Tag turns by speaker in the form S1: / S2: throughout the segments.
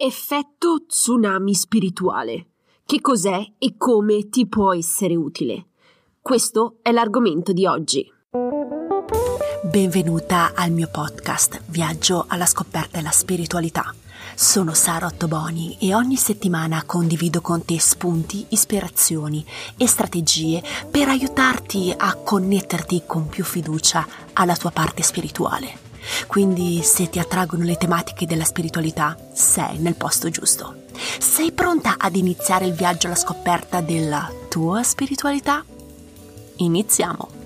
S1: Effetto tsunami spirituale. Che cos'è e come ti può essere utile? Questo è l'argomento di oggi.
S2: Benvenuta al mio podcast Viaggio alla scoperta della spiritualità. Sono Sara Ottoboni e ogni settimana condivido con te spunti, ispirazioni e strategie per aiutarti a connetterti con più fiducia alla tua parte spirituale. Quindi se ti attraggono le tematiche della spiritualità, sei nel posto giusto. Sei pronta ad iniziare il viaggio alla scoperta della tua spiritualità? Iniziamo!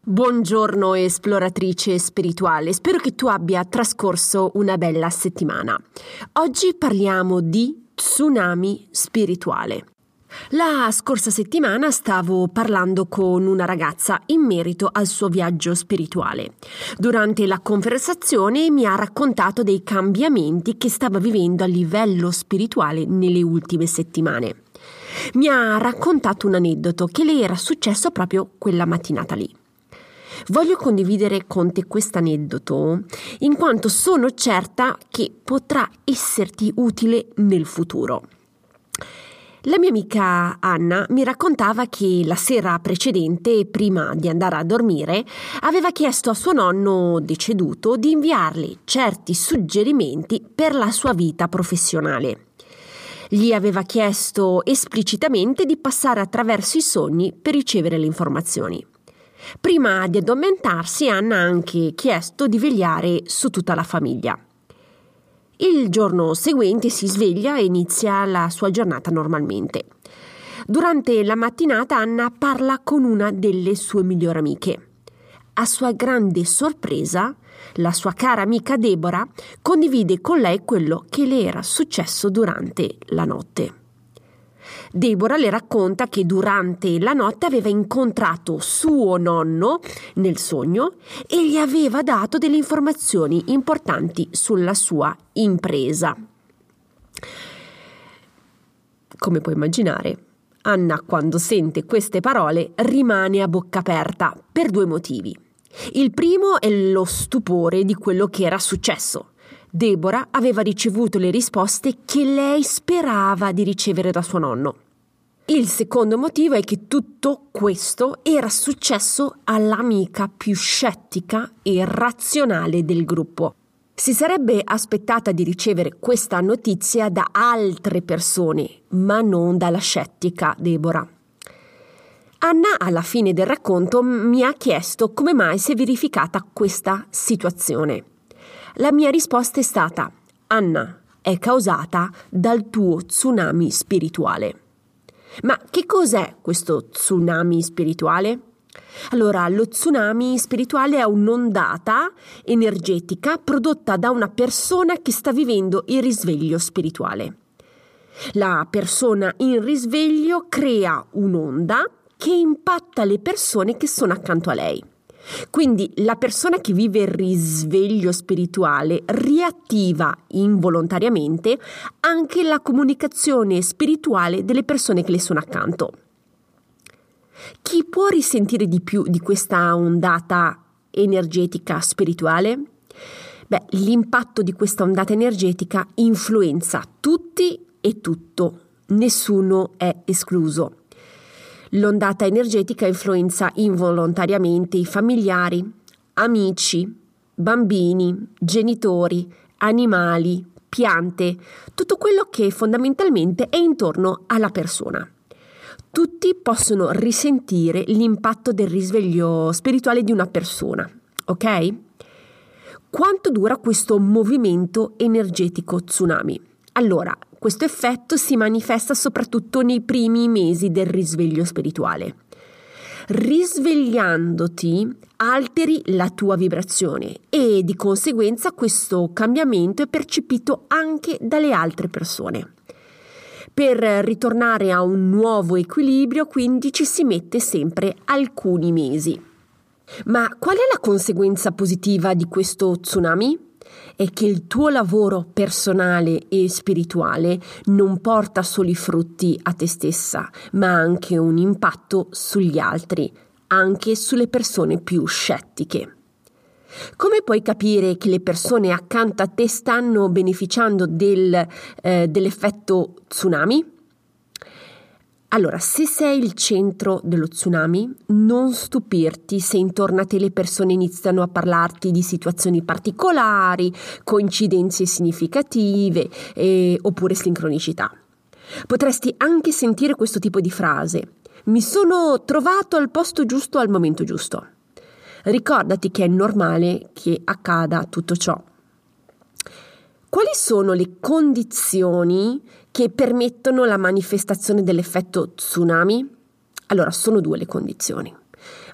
S1: Buongiorno esploratrice spirituale, spero che tu abbia trascorso una bella settimana. Oggi parliamo di tsunami spirituale. La scorsa settimana stavo parlando con una ragazza in merito al suo viaggio spirituale. Durante la conversazione mi ha raccontato dei cambiamenti che stava vivendo a livello spirituale nelle ultime settimane. Mi ha raccontato un aneddoto che le era successo proprio quella mattinata lì. Voglio condividere con te questo aneddoto in quanto sono certa che potrà esserti utile nel futuro. La mia amica Anna mi raccontava che la sera precedente, prima di andare a dormire, aveva chiesto a suo nonno deceduto di inviarle certi suggerimenti per la sua vita professionale. Gli aveva chiesto esplicitamente di passare attraverso i sogni per ricevere le informazioni. Prima di addormentarsi, Anna ha anche chiesto di vegliare su tutta la famiglia. Il giorno seguente si sveglia e inizia la sua giornata normalmente. Durante la mattinata Anna parla con una delle sue migliori amiche. A sua grande sorpresa, la sua cara amica Deborah condivide con lei quello che le era successo durante la notte. Deborah le racconta che durante la notte aveva incontrato suo nonno nel sogno e gli aveva dato delle informazioni importanti sulla sua impresa. Come puoi immaginare, Anna quando sente queste parole rimane a bocca aperta per due motivi. Il primo è lo stupore di quello che era successo. Deborah aveva ricevuto le risposte che lei sperava di ricevere da suo nonno. Il secondo motivo è che tutto questo era successo all'amica più scettica e razionale del gruppo. Si sarebbe aspettata di ricevere questa notizia da altre persone, ma non dalla scettica Deborah. Anna, alla fine del racconto, mi ha chiesto come mai si è verificata questa situazione. La mia risposta è stata: Anna, è causata dal tuo tsunami spirituale. Ma che cos'è questo tsunami spirituale? Allora, lo tsunami spirituale è un'ondata energetica prodotta da una persona che sta vivendo il risveglio spirituale. La persona in risveglio crea un'onda che impatta le persone che sono accanto a lei. Quindi la persona che vive il risveglio spirituale riattiva involontariamente anche la comunicazione spirituale delle persone che le sono accanto. Chi può risentire di più di questa ondata energetica spirituale? Beh, l'impatto di questa ondata energetica influenza tutti e tutto, nessuno è escluso. L'ondata energetica influenza involontariamente i familiari, amici, bambini, genitori, animali, piante, tutto quello che fondamentalmente è intorno alla persona. Tutti possono risentire l'impatto del risveglio spirituale di una persona, ok? Quanto dura questo movimento energetico tsunami? Allora, questo effetto si manifesta soprattutto nei primi mesi del risveglio spirituale. Risvegliandoti alteri la tua vibrazione e di conseguenza questo cambiamento è percepito anche dalle altre persone. Per ritornare a un nuovo equilibrio quindi ci si mette sempre alcuni mesi. Ma qual è la conseguenza positiva di questo tsunami? È che il tuo lavoro personale e spirituale non porta solo i frutti a te stessa, ma anche un impatto sugli altri, anche sulle persone più scettiche. Come puoi capire che le persone accanto a te stanno beneficiando del, eh, dell'effetto tsunami? Allora, se sei il centro dello tsunami, non stupirti se intorno a te le persone iniziano a parlarti di situazioni particolari, coincidenze significative eh, oppure sincronicità. Potresti anche sentire questo tipo di frase. Mi sono trovato al posto giusto al momento giusto. Ricordati che è normale che accada tutto ciò. Quali sono le condizioni che permettono la manifestazione dell'effetto tsunami? Allora, sono due le condizioni.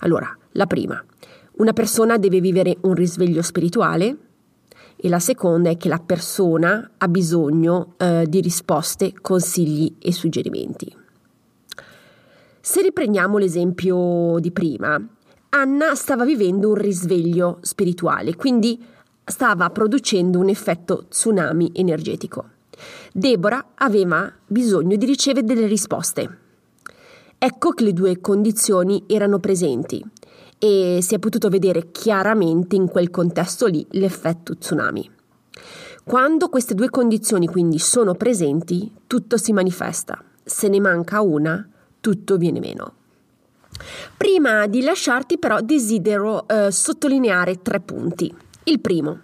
S1: Allora, la prima, una persona deve vivere un risveglio spirituale e la seconda è che la persona ha bisogno eh, di risposte, consigli e suggerimenti. Se riprendiamo l'esempio di prima, Anna stava vivendo un risveglio spirituale, quindi stava producendo un effetto tsunami energetico. Deborah aveva bisogno di ricevere delle risposte. Ecco che le due condizioni erano presenti e si è potuto vedere chiaramente in quel contesto lì l'effetto tsunami. Quando queste due condizioni quindi sono presenti, tutto si manifesta. Se ne manca una, tutto viene meno. Prima di lasciarti però desidero eh, sottolineare tre punti. Il primo.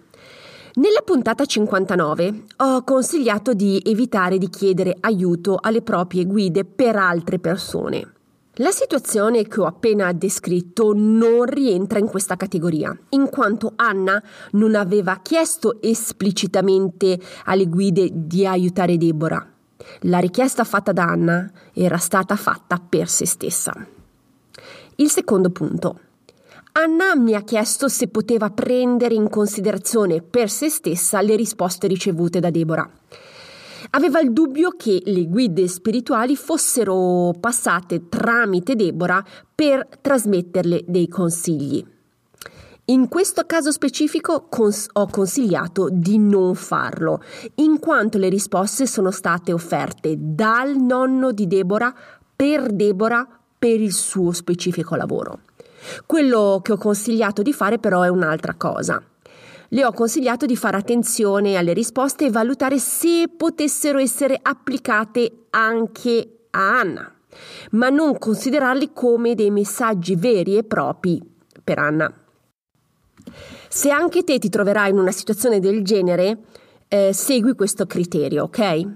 S1: Nella puntata 59 ho consigliato di evitare di chiedere aiuto alle proprie guide per altre persone. La situazione che ho appena descritto non rientra in questa categoria, in quanto Anna non aveva chiesto esplicitamente alle guide di aiutare Deborah. La richiesta fatta da Anna era stata fatta per se stessa. Il secondo punto. Anna mi ha chiesto se poteva prendere in considerazione per se stessa le risposte ricevute da Deborah. Aveva il dubbio che le guide spirituali fossero passate tramite Deborah per trasmetterle dei consigli. In questo caso specifico cons- ho consigliato di non farlo, in quanto le risposte sono state offerte dal nonno di Deborah per Deborah per il suo specifico lavoro. Quello che ho consigliato di fare però è un'altra cosa. Le ho consigliato di fare attenzione alle risposte e valutare se potessero essere applicate anche a Anna, ma non considerarli come dei messaggi veri e propri per Anna. Se anche te ti troverai in una situazione del genere, eh, segui questo criterio, ok?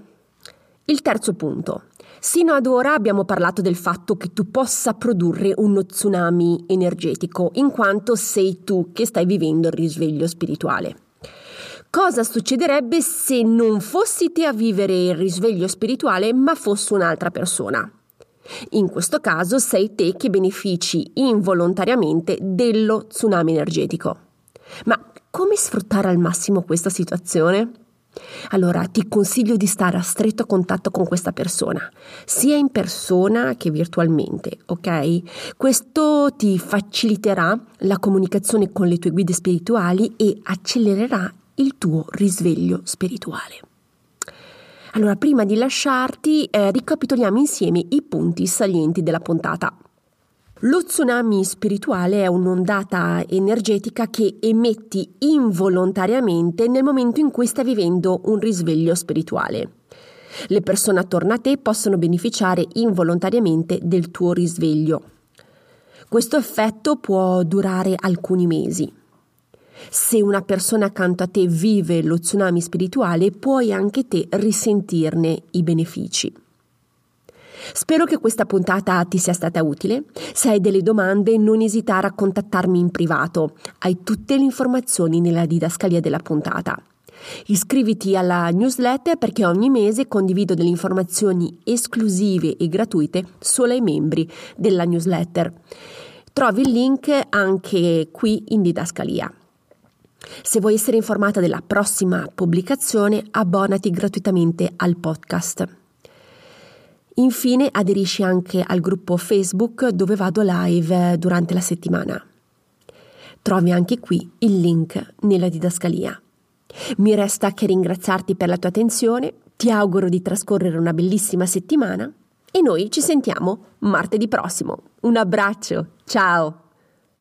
S1: Il terzo punto. Sino ad ora abbiamo parlato del fatto che tu possa produrre uno tsunami energetico, in quanto sei tu che stai vivendo il risveglio spirituale. Cosa succederebbe se non fossi te a vivere il risveglio spirituale, ma fosse un'altra persona? In questo caso sei te che benefici involontariamente dello tsunami energetico. Ma come sfruttare al massimo questa situazione? Allora ti consiglio di stare a stretto contatto con questa persona, sia in persona che virtualmente, ok? Questo ti faciliterà la comunicazione con le tue guide spirituali e accelererà il tuo risveglio spirituale. Allora, prima di lasciarti, eh, ricapitoliamo insieme i punti salienti della puntata. Lo tsunami spirituale è un'ondata energetica che emetti involontariamente nel momento in cui stai vivendo un risveglio spirituale. Le persone attorno a te possono beneficiare involontariamente del tuo risveglio. Questo effetto può durare alcuni mesi. Se una persona accanto a te vive lo tsunami spirituale, puoi anche te risentirne i benefici. Spero che questa puntata ti sia stata utile. Se hai delle domande non esitare a contattarmi in privato. Hai tutte le informazioni nella didascalia della puntata. Iscriviti alla newsletter perché ogni mese condivido delle informazioni esclusive e gratuite solo ai membri della newsletter. Trovi il link anche qui in didascalia. Se vuoi essere informata della prossima pubblicazione, abbonati gratuitamente al podcast. Infine aderisci anche al gruppo Facebook dove vado live durante la settimana. Trovi anche qui il link nella didascalia. Mi resta che ringraziarti per la tua attenzione, ti auguro di trascorrere una bellissima settimana e noi ci sentiamo martedì prossimo. Un abbraccio, ciao!